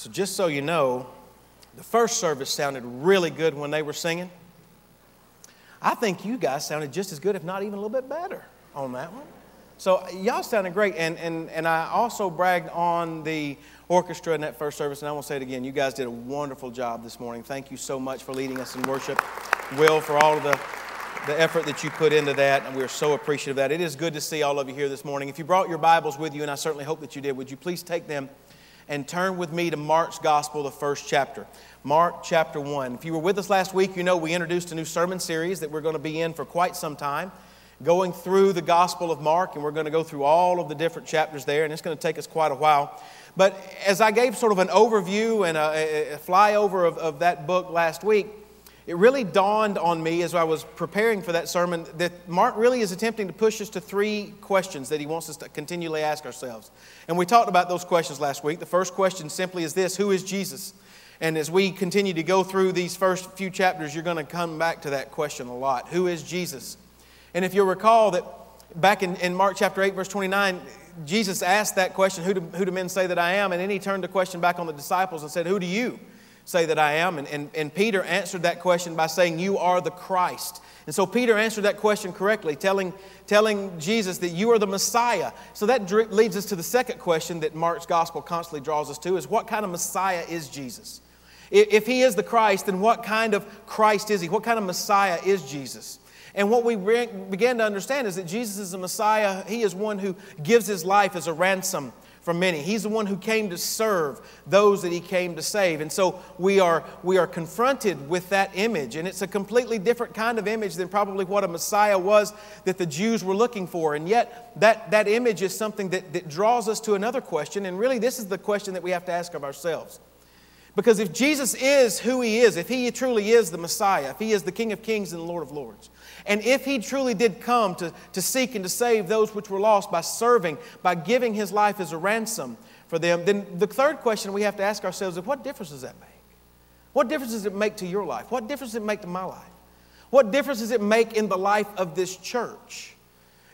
So, just so you know, the first service sounded really good when they were singing. I think you guys sounded just as good, if not even a little bit better, on that one. So, y'all sounded great. And, and, and I also bragged on the orchestra in that first service, and I want to say it again. You guys did a wonderful job this morning. Thank you so much for leading us in worship. Will, for all of the, the effort that you put into that, and we're so appreciative of that. It is good to see all of you here this morning. If you brought your Bibles with you, and I certainly hope that you did, would you please take them and turn with me to Mark's Gospel, the first chapter. Mark chapter 1. If you were with us last week, you know we introduced a new sermon series that we're going to be in for quite some time, going through the Gospel of Mark, and we're going to go through all of the different chapters there, and it's going to take us quite a while. But as I gave sort of an overview and a, a flyover of, of that book last week, it really dawned on me as I was preparing for that sermon that Mark really is attempting to push us to three questions that he wants us to continually ask ourselves. And we talked about those questions last week. The first question simply is this Who is Jesus? And as we continue to go through these first few chapters, you're going to come back to that question a lot. Who is Jesus? And if you'll recall that back in, in Mark chapter 8, verse 29, Jesus asked that question, who do, who do men say that I am? And then he turned the question back on the disciples and said, Who do you say that I am? And, and, and Peter answered that question by saying, You are the Christ. And so Peter answered that question correctly, telling, telling Jesus that you are the Messiah. So that leads us to the second question that Mark's gospel constantly draws us to is what kind of Messiah is Jesus? If he is the Christ, then what kind of Christ is he? What kind of Messiah is Jesus? And what we begin to understand is that Jesus is a Messiah. He is one who gives his life as a ransom for many. He's the one who came to serve those that he came to save. And so we are, we are confronted with that image. And it's a completely different kind of image than probably what a Messiah was that the Jews were looking for. And yet, that, that image is something that, that draws us to another question. And really, this is the question that we have to ask of ourselves. Because if Jesus is who he is, if he truly is the Messiah, if he is the King of Kings and the Lord of Lords, and if he truly did come to, to seek and to save those which were lost by serving, by giving his life as a ransom for them, then the third question we have to ask ourselves is what difference does that make? What difference does it make to your life? What difference does it make to my life? What difference does it make in the life of this church?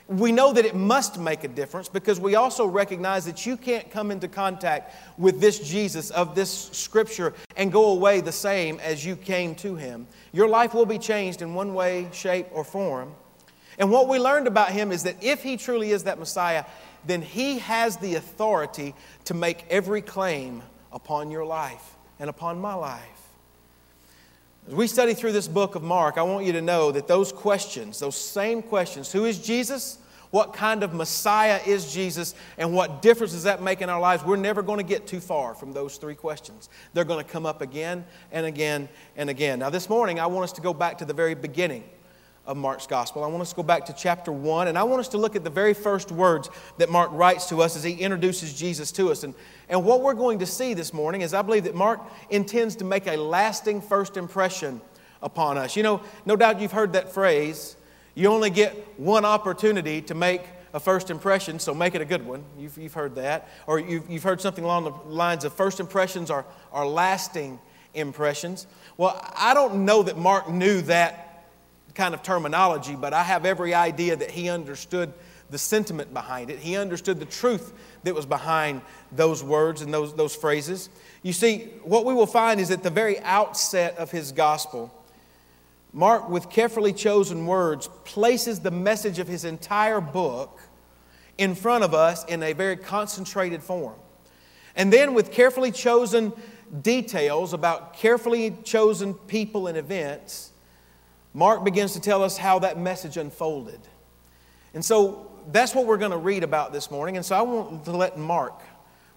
We know that it must make a difference because we also recognize that you can't come into contact with this Jesus of this scripture and go away the same as you came to him. Your life will be changed in one way, shape, or form. And what we learned about him is that if he truly is that Messiah, then he has the authority to make every claim upon your life and upon my life. As we study through this book of Mark, I want you to know that those questions, those same questions who is Jesus? What kind of Messiah is Jesus? And what difference does that make in our lives? We're never going to get too far from those three questions. They're going to come up again and again and again. Now, this morning, I want us to go back to the very beginning of Mark's gospel. I want us to go back to chapter 1, and I want us to look at the very first words that Mark writes to us as he introduces Jesus to us. And, and what we're going to see this morning is I believe that Mark intends to make a lasting first impression upon us. You know, no doubt you've heard that phrase you only get one opportunity to make a first impression, so make it a good one. You've, you've heard that. Or you've, you've heard something along the lines of first impressions are, are lasting impressions. Well, I don't know that Mark knew that kind of terminology, but I have every idea that he understood the sentiment behind it. He understood the truth that was behind those words and those, those phrases. You see, what we will find is at the very outset of his gospel, Mark, with carefully chosen words, places the message of his entire book in front of us in a very concentrated form. And then, with carefully chosen details about carefully chosen people and events, Mark begins to tell us how that message unfolded. And so that's what we're going to read about this morning. And so I want to let Mark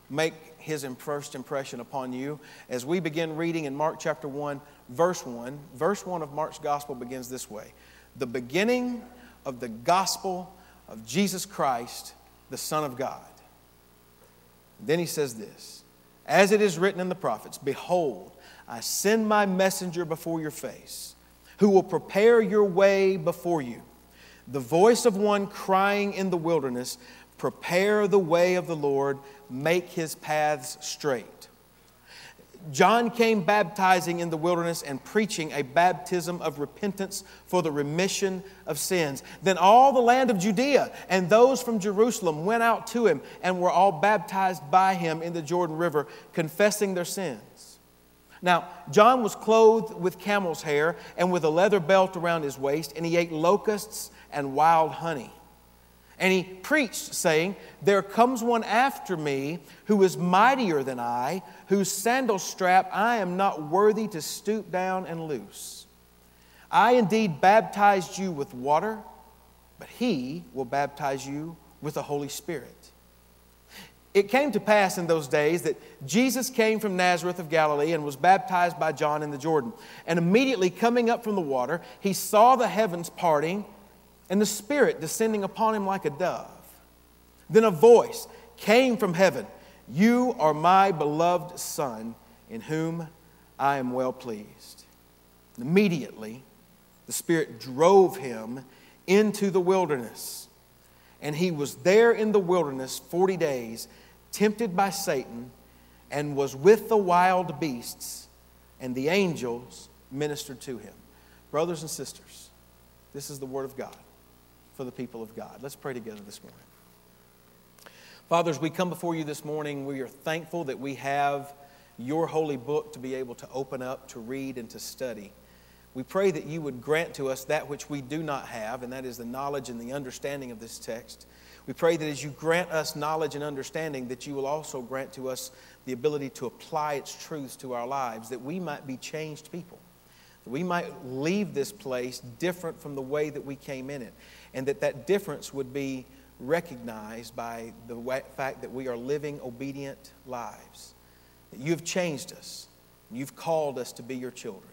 make his first impression upon you as we begin reading in Mark chapter 1, verse 1. Verse 1 of Mark's gospel begins this way The beginning of the gospel of Jesus Christ, the Son of God. Then he says this As it is written in the prophets, Behold, I send my messenger before your face who will prepare your way before you. The voice of one crying in the wilderness, Prepare the way of the Lord, make his paths straight. John came baptizing in the wilderness and preaching a baptism of repentance for the remission of sins. Then all the land of Judea and those from Jerusalem went out to him and were all baptized by him in the Jordan River, confessing their sins. Now, John was clothed with camel's hair and with a leather belt around his waist, and he ate locusts and wild honey. And he preached, saying, There comes one after me who is mightier than I, whose sandal strap I am not worthy to stoop down and loose. I indeed baptized you with water, but he will baptize you with the Holy Spirit. It came to pass in those days that Jesus came from Nazareth of Galilee and was baptized by John in the Jordan. And immediately coming up from the water, he saw the heavens parting and the Spirit descending upon him like a dove. Then a voice came from heaven You are my beloved Son, in whom I am well pleased. Immediately, the Spirit drove him into the wilderness. And he was there in the wilderness 40 days, tempted by Satan, and was with the wild beasts, and the angels ministered to him. Brothers and sisters, this is the Word of God for the people of God. Let's pray together this morning. Fathers, we come before you this morning, we are thankful that we have your holy book to be able to open up, to read, and to study. We pray that you would grant to us that which we do not have, and that is the knowledge and the understanding of this text. We pray that as you grant us knowledge and understanding, that you will also grant to us the ability to apply its truths to our lives, that we might be changed people, that we might leave this place different from the way that we came in it and that that difference would be recognized by the fact that we are living obedient lives. That you've changed us. You've called us to be your children.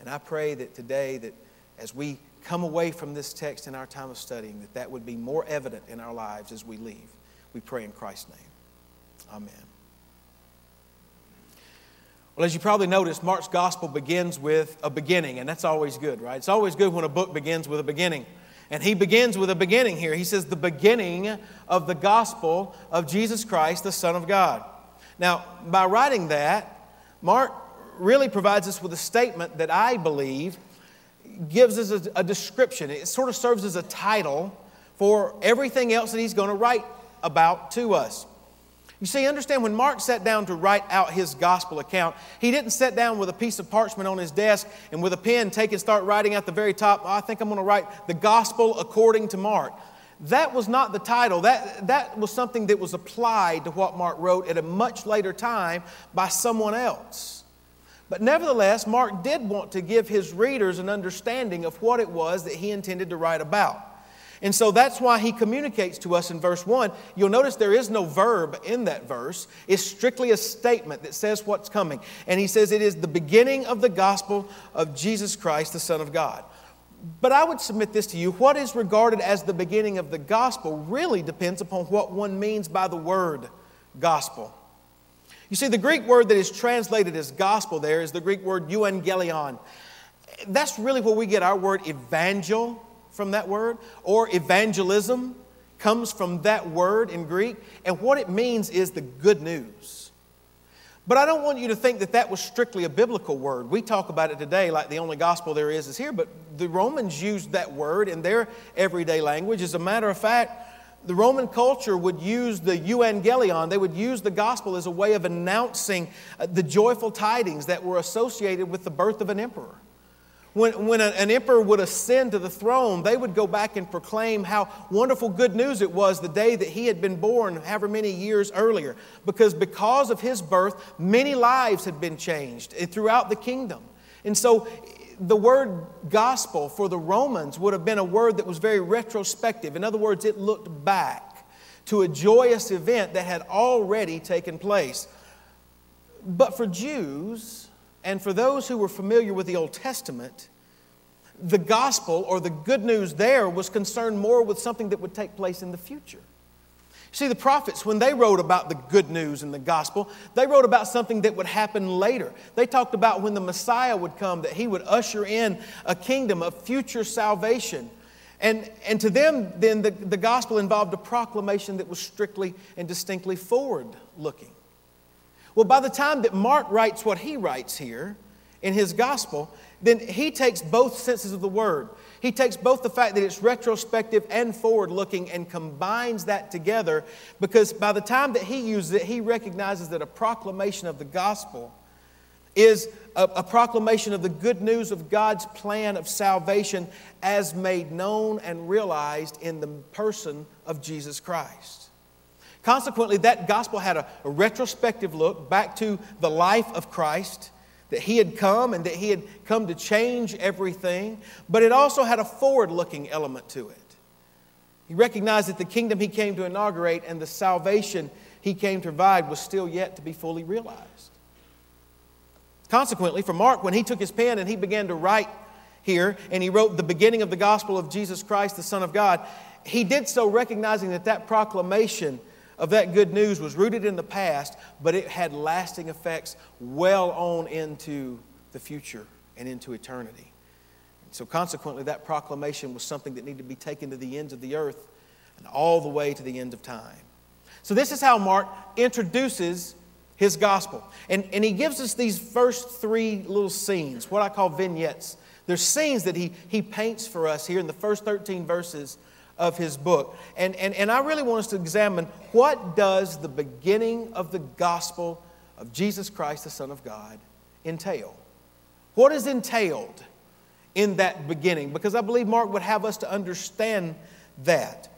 And I pray that today that as we come away from this text in our time of studying, that that would be more evident in our lives as we leave. We pray in Christ's name. Amen. Well, as you probably noticed, Mark's gospel begins with a beginning, and that's always good, right? It's always good when a book begins with a beginning. And he begins with a beginning here. He says, the beginning of the gospel of Jesus Christ, the Son of God. Now, by writing that, Mark really provides us with a statement that I believe gives us a, a description. It sort of serves as a title for everything else that he's going to write about to us. You see, understand when Mark sat down to write out his gospel account, he didn't sit down with a piece of parchment on his desk and with a pen take and start writing at the very top, oh, I think I'm going to write the gospel according to Mark. That was not the title. That, that was something that was applied to what Mark wrote at a much later time by someone else. But nevertheless, Mark did want to give his readers an understanding of what it was that he intended to write about. And so that's why he communicates to us in verse 1. You'll notice there is no verb in that verse. It's strictly a statement that says what's coming. And he says it is the beginning of the gospel of Jesus Christ, the Son of God. But I would submit this to you what is regarded as the beginning of the gospel really depends upon what one means by the word gospel. You see, the Greek word that is translated as gospel there is the Greek word euangelion. That's really where we get our word evangel from that word, or evangelism comes from that word in Greek, and what it means is the good news. But I don't want you to think that that was strictly a biblical word. We talk about it today like the only gospel there is is here, but the Romans used that word in their everyday language. As a matter of fact, the Roman culture would use the euangelion, they would use the gospel as a way of announcing uh, the joyful tidings that were associated with the birth of an emperor. When, when an emperor would ascend to the throne, they would go back and proclaim how wonderful good news it was the day that he had been born, however many years earlier. Because because of his birth, many lives had been changed eh, throughout the kingdom. And so eh, the word gospel for the Romans would have been a word that was very retrospective. In other words, it looked back to a joyous event that had already taken place. But for Jews, and for those who were familiar with the Old Testament, the gospel or the good news there was concerned more with something that would take place in the future. See, the prophets, when they wrote about the good news in the gospel, they wrote about something that would happen later. They talked about when the Messiah would come, that he would usher in a kingdom of future salvation. And, and to them, then, the, the gospel involved a proclamation that was strictly and distinctly forward looking. Well, by the time that Mark writes what he writes here in his gospel, then he takes both senses of the word. He takes both the fact that it's retrospective and forward looking and combines that together because by the time that he uses it, he recognizes that a proclamation of the gospel is a, a, proclamation of the good news of God's plan of salvation as made known and realized in the person of Jesus Christ. Consequently, that gospel had a, a retrospective look back to the life of Christ that he had come and that he had come to change everything, but it also had a forward looking element to it. He recognized that the kingdom he came to inaugurate and the salvation he came to provide was still yet to be fully realized. Consequently, for Mark, when he took his pen and he began to write here, and he wrote the beginning of the gospel of Jesus Christ, the Son of God, he did so recognizing that that proclamation of that good news was rooted in the past, but it had lasting effects well on into the future and into eternity. And so, consequently, that proclamation was something that needed to be taken to the ends of the earth and all the way to the end of time. So, this is how Mark introduces his gospel. And, and he gives us these first three little scenes, what I call vignettes. There's scenes that he, he paints for us here in the first 13 verses of his book. And, and, and I really want us to examine what does the beginning of the gospel of Jesus Christ, the Son of God, entail? What is entailed in that beginning? Because I believe Mark would have us to understand that.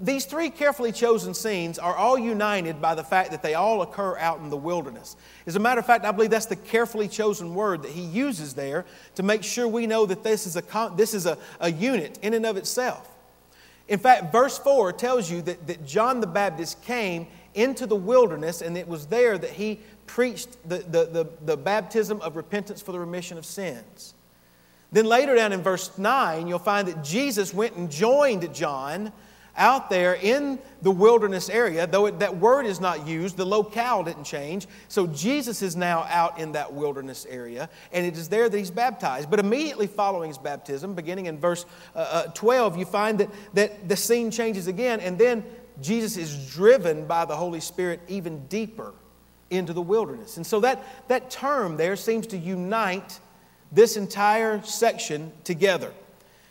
These three carefully chosen scenes are all united by the fact that they all occur out in the wilderness. As a matter of fact, I believe that's the carefully chosen word that he uses there to make sure we know that this is a, this is a, a unit in and of itself. In fact, verse 4 tells you that, that John the Baptist came into the wilderness, and it was there that he preached the, the, the, the, baptism of repentance for the remission of sins. Then later down in verse 9, you'll find that Jesus went and joined John out there in the wilderness area, though it, that word is not used, the locale didn't change. So Jesus is now out in that wilderness area, and it is there that he's baptized. But immediately following his baptism, beginning in verse uh, uh, 12, you find that, that the scene changes again, and then Jesus is driven by the Holy Spirit even deeper into the wilderness. And so that, that term there seems to unite this entire section together.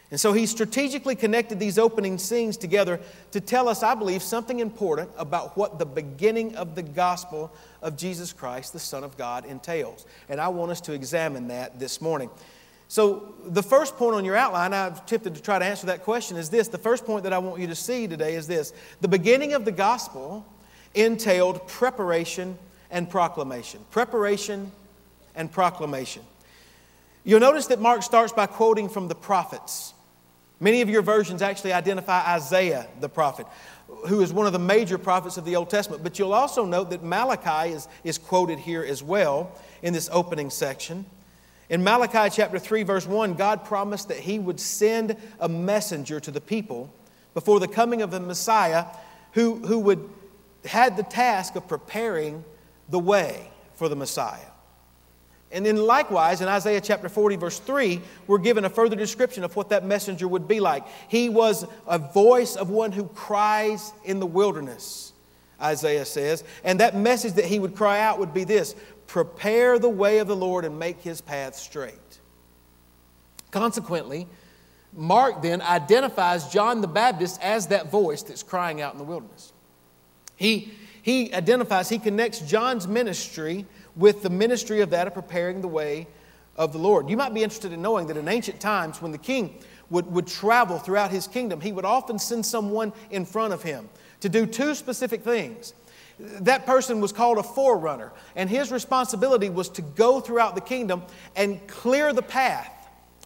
And so he strategically connected these opening scenes together to tell us, I believe, something important about what the beginning of the gospel of Jesus Christ, the Son of God, entails. And I want us to examine that this morning. So, the first point on your outline, I've attempted to try to answer that question, is this. The first point that I want you to see today is this The beginning of the gospel entailed preparation and proclamation. Preparation and proclamation. You'll notice that Mark starts by quoting from the prophets. Many of your versions actually identify Isaiah the prophet, who is one of the major prophets of the Old Testament. But you'll also note that Malachi is, is quoted here as well in this opening section. In Malachi chapter 3, verse 1, God promised that He would send a messenger to the people before the coming of the Messiah who, who would had the task of preparing the way for the Messiah. And then, likewise, in Isaiah chapter 40, verse 3, we're given a further description of what that messenger would be like. He was a voice of one who cries in the wilderness, Isaiah says. And that message that he would cry out would be this Prepare the way of the Lord and make his path straight. Consequently, Mark then identifies John the Baptist as that voice that's crying out in the wilderness. He, he identifies, he connects John's ministry with the ministry of that of preparing the way of the Lord. You might be interested in knowing that in ancient times, when the king would, would travel throughout his kingdom, he would often send someone in front of him to do two specific things. That person was called a forerunner, and his responsibility was to go throughout the kingdom and clear the path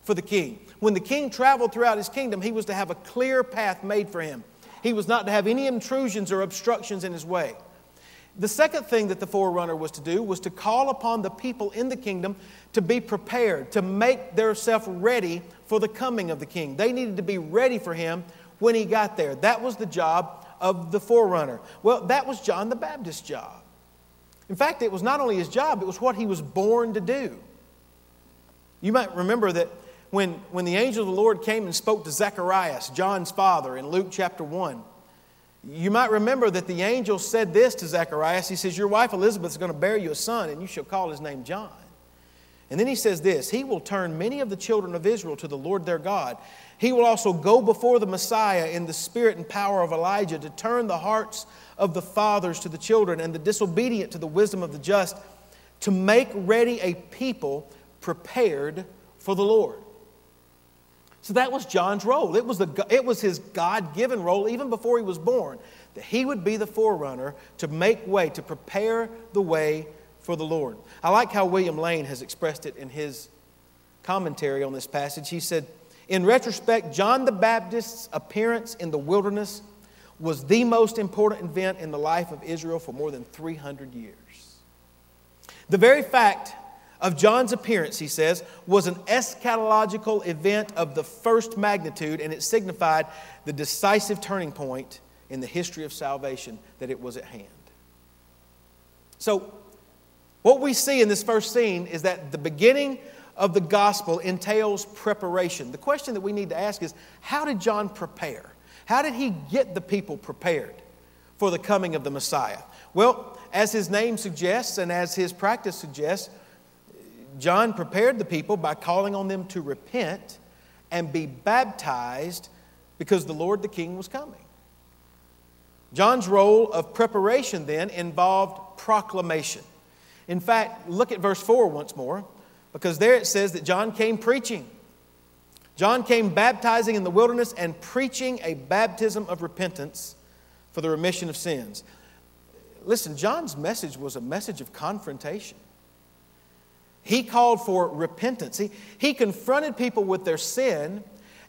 for the king. When the king traveled throughout his kingdom, he was to have a clear path made for him. He was not to have any intrusions or obstructions in his way. The second thing that the forerunner was to do was to call upon the people in the kingdom to be prepared, to make themselves ready for the coming of the king. They needed to be ready for him when he got there. That was the job of the forerunner. Well, that was John the Baptist's job. In fact, it was not only his job, it was what he was born to do. You might remember that when, when the angel of the Lord came and spoke to Zacharias, John's father, in Luke chapter 1, You might remember that the angel said this to Zacharias. He says, Your wife Elizabeth is going to bear you a son, and you shall call his name John. And then he says this He will turn many of the children of Israel to the Lord their God. He will also go before the Messiah in the spirit and power of Elijah to turn the hearts of the fathers to the children and the disobedient to the wisdom of the just, to make ready a people prepared for the Lord. So that was John's role. It was, the, it was his God given role, even before he was born, that he would be the forerunner to make way, to prepare the way for the Lord. I like how William Lane has expressed it in his commentary on this passage. He said, In retrospect, John the Baptist's appearance in the wilderness was the most important event in the life of Israel for more than 300 years. The very fact of John's appearance, he says, was an eschatological event of the first magnitude, and it signified the decisive turning point in the history of salvation that it was at hand. So, what we see in this first scene is that the beginning of the gospel entails preparation. The question that we need to ask is how did John prepare? How did he get the people prepared for the coming of the Messiah? Well, as his name suggests and as his practice suggests, John prepared the people by calling on them to repent and be baptized because the Lord the King was coming. John's role of preparation then involved proclamation. In fact, look at verse 4 once more, because there it says that John came preaching. John came baptizing in the wilderness and preaching a baptism of repentance for the remission of sins. Listen, John's message was a message of confrontation. He called for repentance. He, he confronted people with their sin,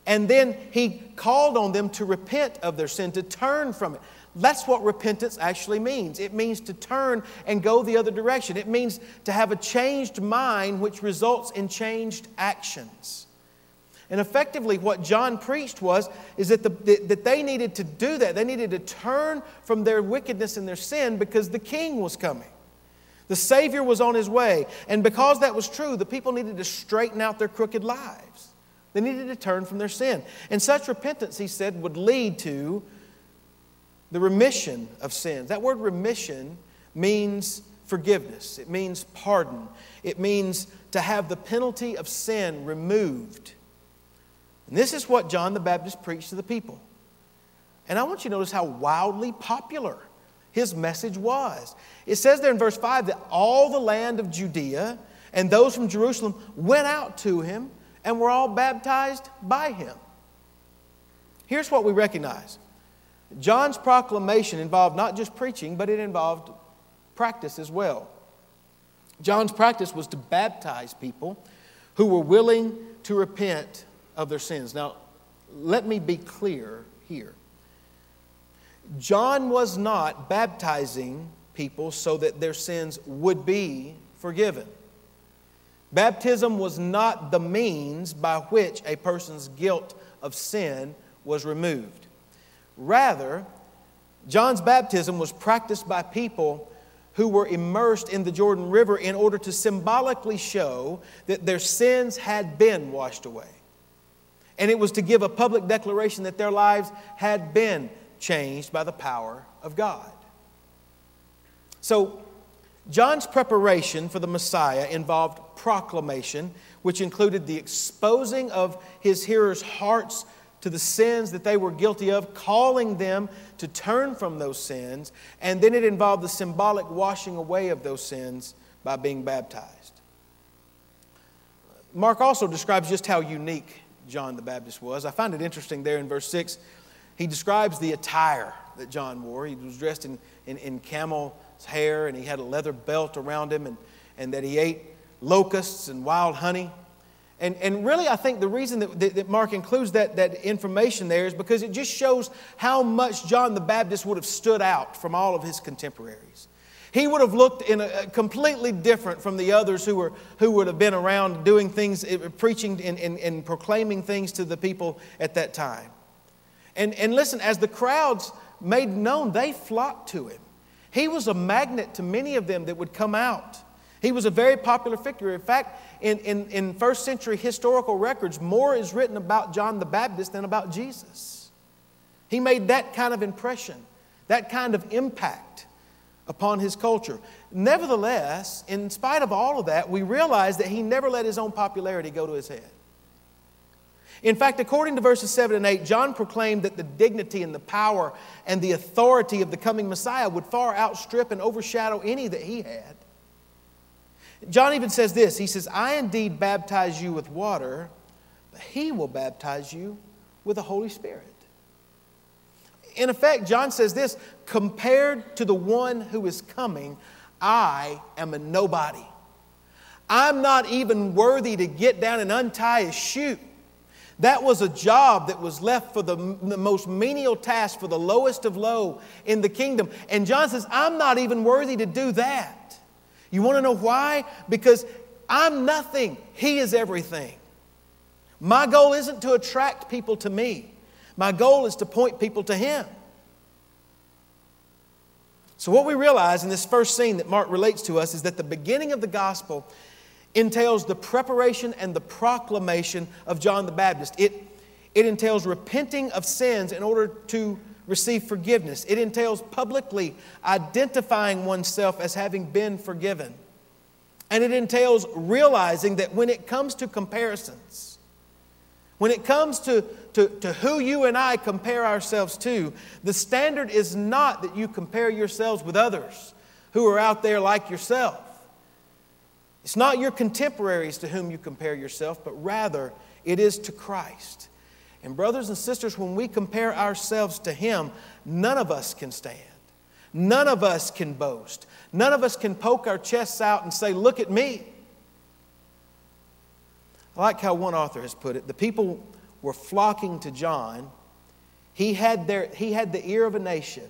and then he called on them to repent of their sin, to turn from it. That's what repentance actually means. It means to turn and go the other direction. It means to have a changed mind, which results in changed actions. And effectively, what John preached was is that, the, that they needed to do that. They needed to turn from their wickedness and their sin because the king was coming. The Savior was on his way. And because that was true, the people needed to straighten out their crooked lives. They needed to turn from their sin. And such repentance, he said, would lead to the remission of sins. That word remission means forgiveness, it means pardon, it means to have the penalty of sin removed. And this is what John the Baptist preached to the people. And I want you to notice how wildly popular his message was. It says there in verse 5 that all the land of Judea and those from Jerusalem went out to him and were all baptized by him. Here's what we recognize John's proclamation involved not just preaching, but it involved practice as well. John's practice was to baptize people who were willing to repent of their sins. Now, let me be clear here. John was not baptizing people so that their sins would be forgiven. Baptism was not the means by which a person's guilt of sin was removed. Rather, John's baptism was practiced by people who were immersed in the Jordan River in order to symbolically show that their sins had been washed away. And it was to give a public declaration that their lives had been changed by the power of God. So, John's preparation for the Messiah involved proclamation, which included the exposing of his hearers' hearts to the sins that they were guilty of, calling them to turn from those sins, and then it involved the symbolic washing away of those sins by being baptized. Mark also describes just how unique John the Baptist was. I find it interesting there in verse 6. He describes the attire that John wore. He was dressed in, in, in camel's hair, and he had a leather belt around him, and, and that he ate locusts and wild honey. And, and really, I think the reason that, that Mark includes that, that information there is because it just shows how much John the Baptist would have stood out from all of his contemporaries. He would have looked in a, completely different from the others who, were, who would have been around doing things, eh, preaching and, and, and proclaiming things to the people at that time. And, and listen, as the crowds made known, they flocked to him. He was a magnet to many of them that would come out. He was a very popular figure. In fact, in, in, in first century historical records, more is written about John the Baptist than about Jesus. He made that kind of impression that kind of impact upon his culture. Nevertheless, in spite of all of that, we realize that he never let his own popularity go to his head. In fact, according to verses 7 and 8, John proclaimed that the dignity and the power and the authority of the coming Messiah would far outstrip and overshadow any that he had. John even says this He says, I indeed baptize you with water, but he will baptize you with the Holy Spirit. In effect, John says this compared to the one who is coming, I am a nobody. I'm not even worthy to get down and untie a shoe. That was a job that was left for the, the, most menial task, for the lowest of low in the kingdom. And John says, I'm not even worthy to do that. You want to know why? Because I'm nothing, He is everything. My goal isn't to attract people to me, my goal is to point people to Him. So, what we realize in this first scene that Mark relates to us is that the beginning of the gospel entails the preparation and the proclamation of John the Baptist. It, it entails repenting of sins in order to receive forgiveness. It entails publicly identifying oneself as having been forgiven. And it entails realizing that when it comes to comparisons, when it comes to, to, to who you and I compare ourselves to, the standard is not that you compare yourselves with others who are out there like yourself. It's not your contemporaries to whom you compare yourself, but rather it is to Christ. And, brothers and sisters, when we compare ourselves to Him, none of us can stand. None of us can boast. None of us can poke our chests out and say, Look at me. I like how one author has put it the people were flocking to John. He had, their, he had the ear of a nation,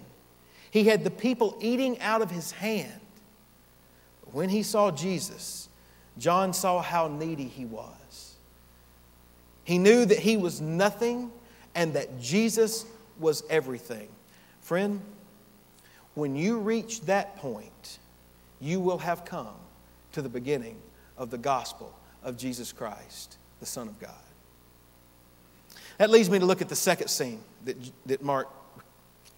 he had the people eating out of his hand. When he saw Jesus, John saw how needy he was. He knew that he was nothing and that Jesus was everything. Friend, when you reach that point, you will have come to the beginning of the gospel of Jesus Christ, the Son of God. That leads me to look at the second scene that, that Mark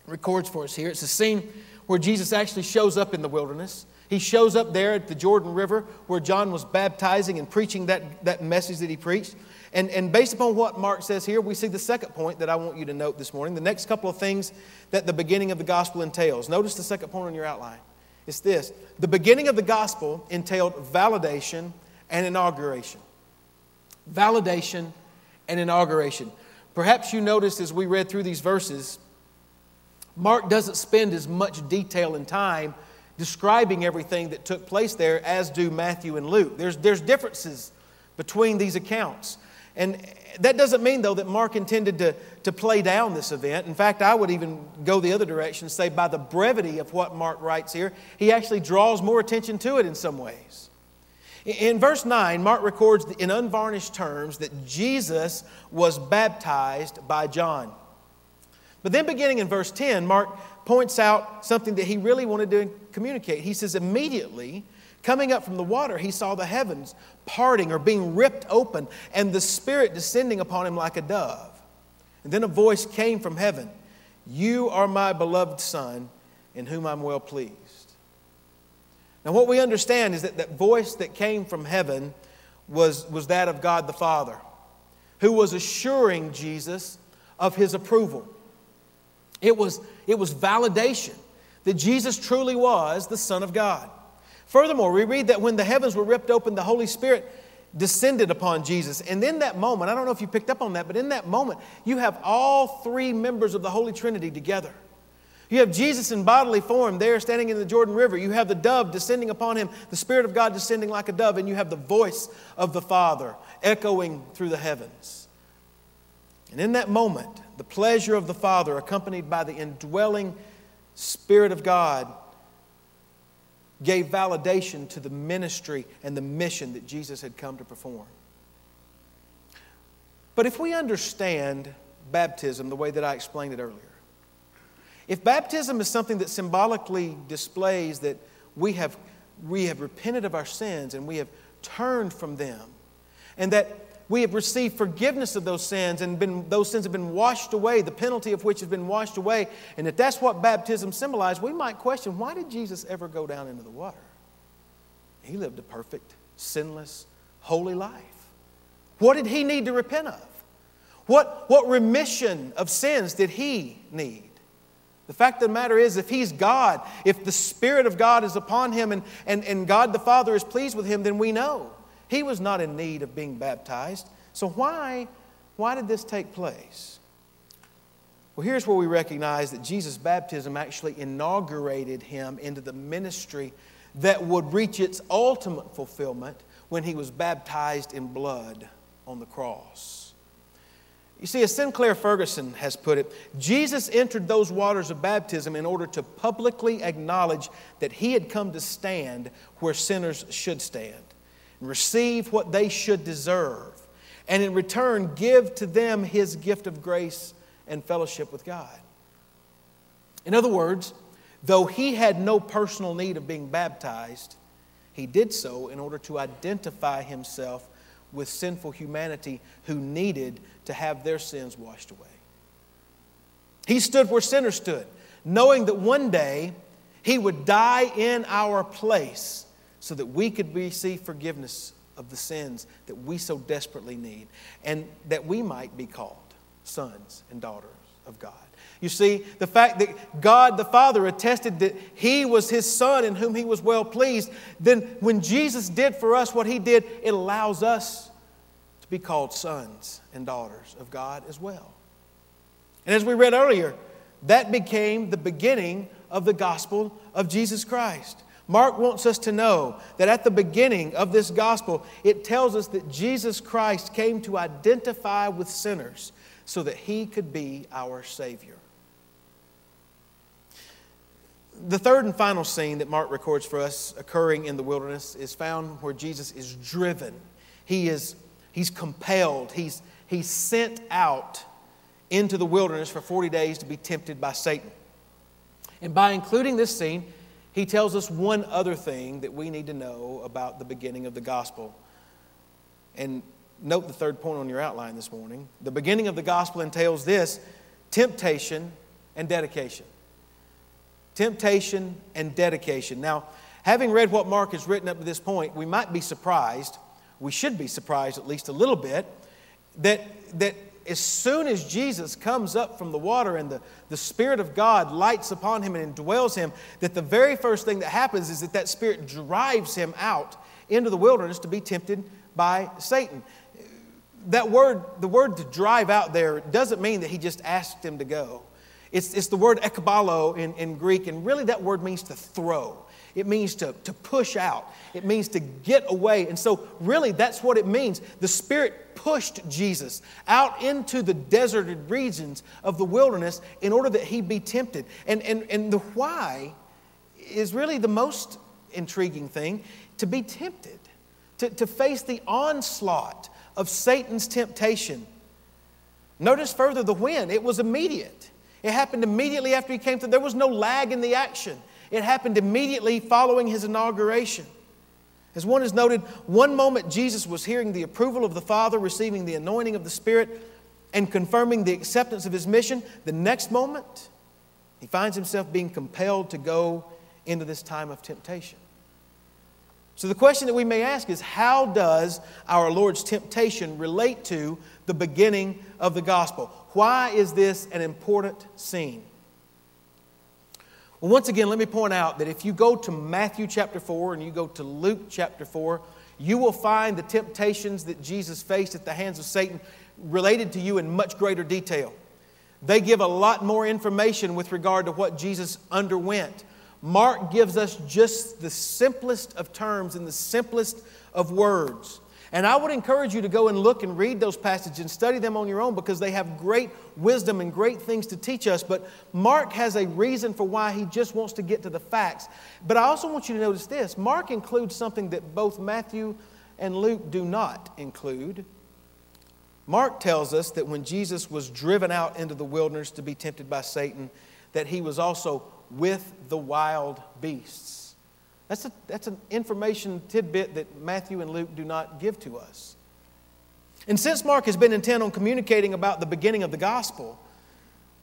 records for us here. It's a scene where Jesus actually shows up in the wilderness. He shows up there at the Jordan River where John was baptizing and preaching that, that message that he preached. And, and based upon what Mark says here, we see the second point that I want you to note this morning. The next couple of things that the beginning of the gospel entails. Notice the second point on your outline. It's this the beginning of the gospel entailed validation and inauguration. Validation and inauguration. Perhaps you noticed as we read through these verses, Mark doesn't spend as much detail and time describing everything that took place there as do Matthew and Luke. There's, there's differences between these accounts. And that doesn't mean, though, that Mark intended to, to play down this event. In fact, I would even go the other direction and say, by the brevity of what Mark writes here, he actually draws more attention to it in some ways. In verse 9, Mark records in unvarnished terms that Jesus was baptized by John. But then, beginning in verse 10, Mark points out something that he really wanted to communicate. He says, Immediately, coming up from the water, he saw the heavens parting or being ripped open, and the Spirit descending upon him like a dove. And then a voice came from heaven You are my beloved Son, in whom I'm well pleased. Now, what we understand is that that voice that came from heaven was, was that of God the Father, who was assuring Jesus of his approval. It was, it was validation that Jesus truly was the Son of God. Furthermore, we read that when the heavens were ripped open, the Holy Spirit descended upon Jesus. And in that moment, I don't know if you picked up on that, but in that moment, you have all three members of the Holy Trinity together. You have Jesus in bodily form there standing in the Jordan River. You have the dove descending upon him, the Spirit of God descending like a dove, and you have the voice of the Father echoing through the heavens. And in that moment, the pleasure of the Father, accompanied by the indwelling Spirit of God, gave validation to the ministry and the mission that Jesus had come to perform. But if we understand baptism the way that I explained it earlier, if baptism is something that symbolically displays that we have, we have repented of our sins and we have turned from them, and that we have received forgiveness of those sins and been, those sins have been washed away, the penalty of which has been washed away, and if that's what baptism symbolized, we might question why did Jesus ever go down into the water? He lived a perfect, sinless, holy life. What did he need to repent of? What, what remission of sins did he need? The fact of the matter is, if he's God, if the Spirit of God is upon him and, and, and God the Father is pleased with him, then we know he was not in need of being baptized. So, why, why did this take place? Well, here's where we recognize that Jesus' baptism actually inaugurated him into the ministry that would reach its ultimate fulfillment when he was baptized in blood on the cross. You see, as Sinclair Ferguson has put it, Jesus entered those waters of baptism in order to publicly acknowledge that he had come to stand where sinners should stand and receive what they should deserve, and in return, give to them his gift of grace and fellowship with God. In other words, though he had no personal need of being baptized, he did so in order to identify himself with sinful humanity who needed to have their sins washed away. He stood where sinners stood, knowing that one day he would die in our place so that we could receive forgiveness of the sins that we so desperately need and that we might be called sons and daughters of God. You see, the fact that God the Father attested that He was His Son in whom He was well pleased, then when Jesus did for us what He did, it allows us to be called sons and daughters of God as well. And as we read earlier, that became the beginning of the gospel of Jesus Christ. Mark wants us to know that at the beginning of this gospel, it tells us that Jesus Christ came to identify with sinners so that he could be our Savior. The third and final scene that Mark records for us occurring in the wilderness is found where Jesus is driven. He is he's compelled, he's, he's sent out into the wilderness for 40 days to be tempted by Satan. And by including this scene, he tells us one other thing that we need to know about the beginning of the gospel. And note the third point on your outline this morning. The beginning of the gospel entails this temptation and dedication temptation, and dedication. Now, having read what Mark has written up to this point, we might be surprised, we should be surprised at least a little bit, that, that as soon as Jesus comes up from the water and the, the Spirit of God lights upon him and indwells him, that the very first thing that happens is that that Spirit drives him out into the wilderness to be tempted by Satan. That word, the word to drive out there, doesn't mean that he just asked him to go. It's, it's the word ekbalo in, in Greek, and really that word means to throw. It means to, to push out. It means to get away. And so, really, that's what it means. The Spirit pushed Jesus out into the deserted regions of the wilderness in order that he be tempted. And, and, and the why is really the most intriguing thing to be tempted, to, to face the onslaught of Satan's temptation. Notice further the when, it was immediate. It happened immediately after he came through. There was no lag in the action. It happened immediately following his inauguration. As one has noted, one moment Jesus was hearing the approval of the Father, receiving the anointing of the Spirit, and confirming the acceptance of his mission. The next moment, he finds himself being compelled to go into this time of temptation. So, the question that we may ask is how does our Lord's temptation relate to the beginning of the gospel? Why is this an important scene? Once again, let me point out that if you go to Matthew chapter 4 and you go to Luke chapter 4, you will find the temptations that Jesus faced at the hands of Satan related to you in much greater detail. They give a lot more information with regard to what Jesus underwent. Mark gives us just the simplest of terms and the simplest of words. And I would encourage you to go and look and read those passages and study them on your own because they have great wisdom and great things to teach us. But Mark has a reason for why he just wants to get to the facts. But I also want you to notice this Mark includes something that both Matthew and Luke do not include. Mark tells us that when Jesus was driven out into the wilderness to be tempted by Satan, that he was also with the wild beasts. That's, a, that's an information tidbit that Matthew and Luke do not give to us. And since Mark has been intent on communicating about the beginning of the gospel,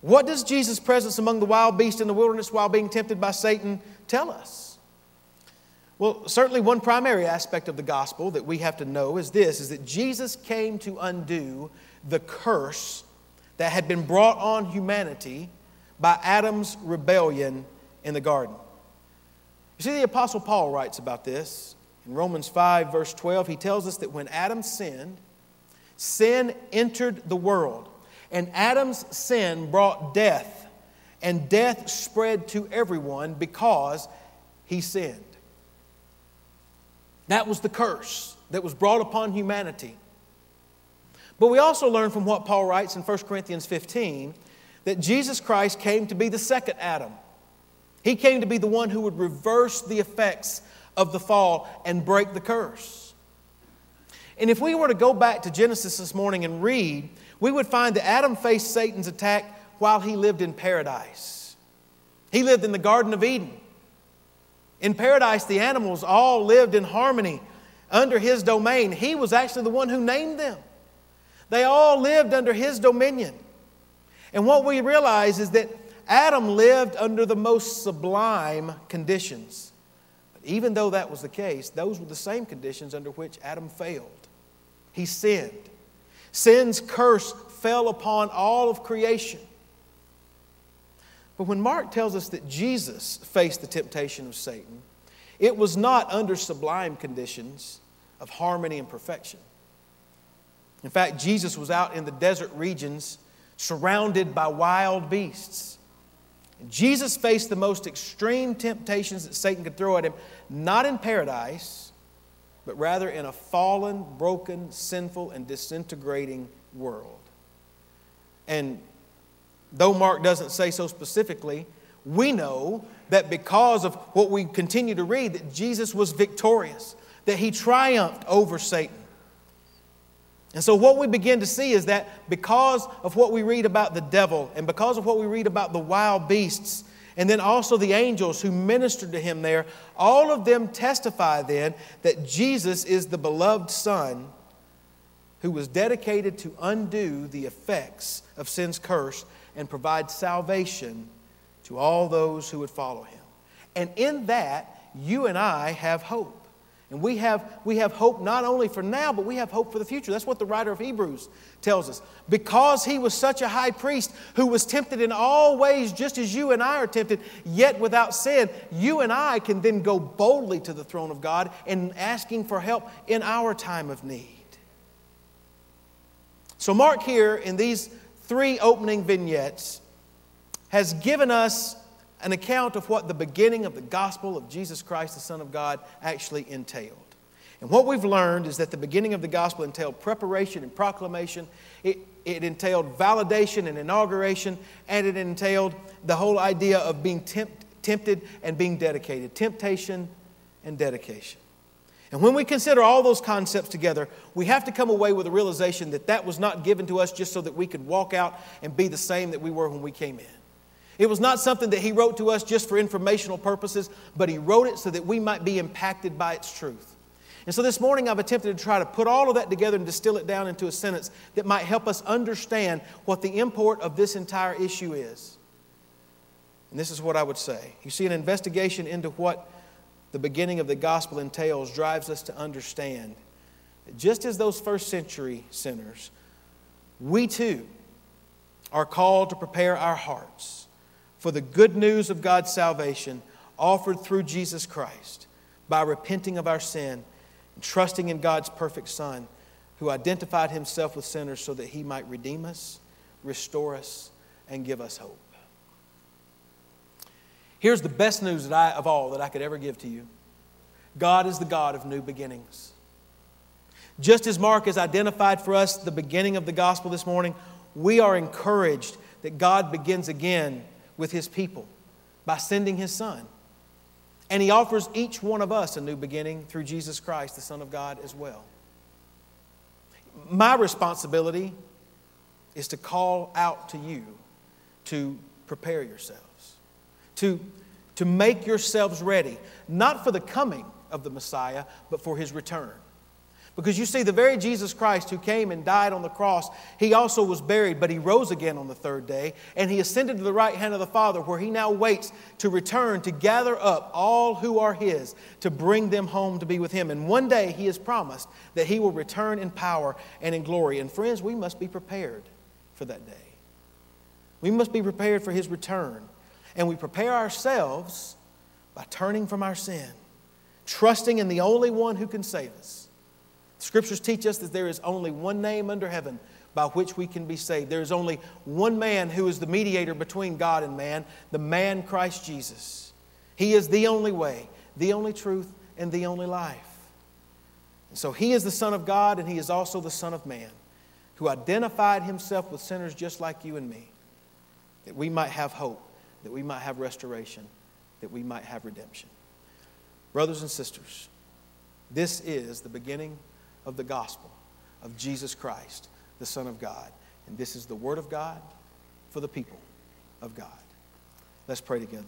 what does Jesus' presence among the wild beasts in the wilderness while being tempted by Satan tell us? Well, certainly one primary aspect of the gospel that we have to know is this is that Jesus came to undo the curse that had been brought on humanity by Adam's rebellion in the garden. You see, the Apostle Paul writes about this. In Romans 5, verse 12, he tells us that when Adam sinned, sin entered the world, and Adam's sin brought death, and death spread to everyone because he sinned. That was the curse that was brought upon humanity. But we also learn from what Paul writes in 1 Corinthians 15 that Jesus Christ came to be the second Adam. He came to be the one who would reverse the effects of the fall and break the curse. And if we were to go back to Genesis this morning and read, we would find that Adam faced Satan's attack while he lived in paradise. He lived in the Garden of Eden. In paradise, the animals all lived in harmony under his domain. He was actually the one who named them. They all lived under his dominion. And what we realize is that Adam lived under the most sublime conditions. But even though that was the case, those were the same conditions under which Adam failed. He sinned. Sin's curse fell upon all of creation. But when Mark tells us that Jesus faced the temptation of Satan, it was not under sublime conditions of harmony and perfection. In fact, Jesus was out in the desert regions surrounded by wild beasts. Jesus faced the most extreme temptations that Satan could throw at him, not in paradise, but rather in a fallen, broken, sinful, and disintegrating world. And though Mark doesn't say so specifically, we know that because of what we continue to read, that Jesus was victorious, that he triumphed over Satan. And so, what we begin to see is that because of what we read about the devil and because of what we read about the wild beasts, and then also the angels who ministered to him there, all of them testify then that Jesus is the beloved Son who was dedicated to undo the effects of sin's curse and provide salvation to all those who would follow him. And in that, you and I have hope. And we have, we have hope not only for now, but we have hope for the future. That's what the writer of Hebrews tells us. Because he was such a high priest who was tempted in all ways, just as you and I are tempted, yet without sin, you and I can then go boldly to the throne of God and asking for help in our time of need. So, Mark here in these three opening vignettes has given us an account of what the beginning of the gospel of Jesus Christ, the Son of God, actually entailed. And what we've learned is that the beginning of the gospel entailed preparation and proclamation. It, it entailed validation and inauguration, and it entailed the whole idea of being tempt, tempted and being dedicated temptation and dedication. And when we consider all those concepts together, we have to come away with a realization that that was not given to us just so that we could walk out and be the same that we were when we came in. It was not something that he wrote to us just for informational purposes, but he wrote it so that we might be impacted by its truth. And so this morning I've attempted to try to put all of that together and distill it down into a sentence that might help us understand what the import of this entire issue is. And this is what I would say. You see, an investigation into what the beginning of the gospel entails drives us to understand that just as those first century sinners, we too are called to prepare our hearts for the good news of God's salvation offered through Jesus Christ by repenting of our sin and trusting in God's perfect Son, who identified himself with sinners so that he might redeem us, restore us, and give us hope. Here's the best news that I, of all that I could ever give to you God is the God of new beginnings. Just as Mark has identified for us the beginning of the gospel this morning, we are encouraged that God begins again with his people by sending his son. And he offers each one of us a new beginning through Jesus Christ, the Son of God, as well. My responsibility is to call out to you to prepare yourselves, to, to make yourselves ready, not for the coming of the Messiah, but for his return. Because you see, the very Jesus Christ who came and died on the cross, he also was buried, but he rose again on the third day, and he ascended to the right hand of the Father, where he now waits to return to gather up all who are his, to bring them home to be with him. And one day he has promised that he will return in power and in glory. And friends, we must be prepared for that day. We must be prepared for his return. And we prepare ourselves by turning from our sin, trusting in the only one who can save us. Scriptures teach us that there is only one name under heaven by which we can be saved. There is only one man who is the mediator between God and man, the man Christ Jesus. He is the only way, the only truth, and the only life. And so he is the Son of God, and he is also the Son of Man, who identified himself with sinners just like you and me, that we might have hope, that we might have restoration, that we might have redemption. Brothers and sisters, this is the beginning of the gospel of Jesus Christ, the Son of God. And this is the Word of God for the people of God. Let's pray together.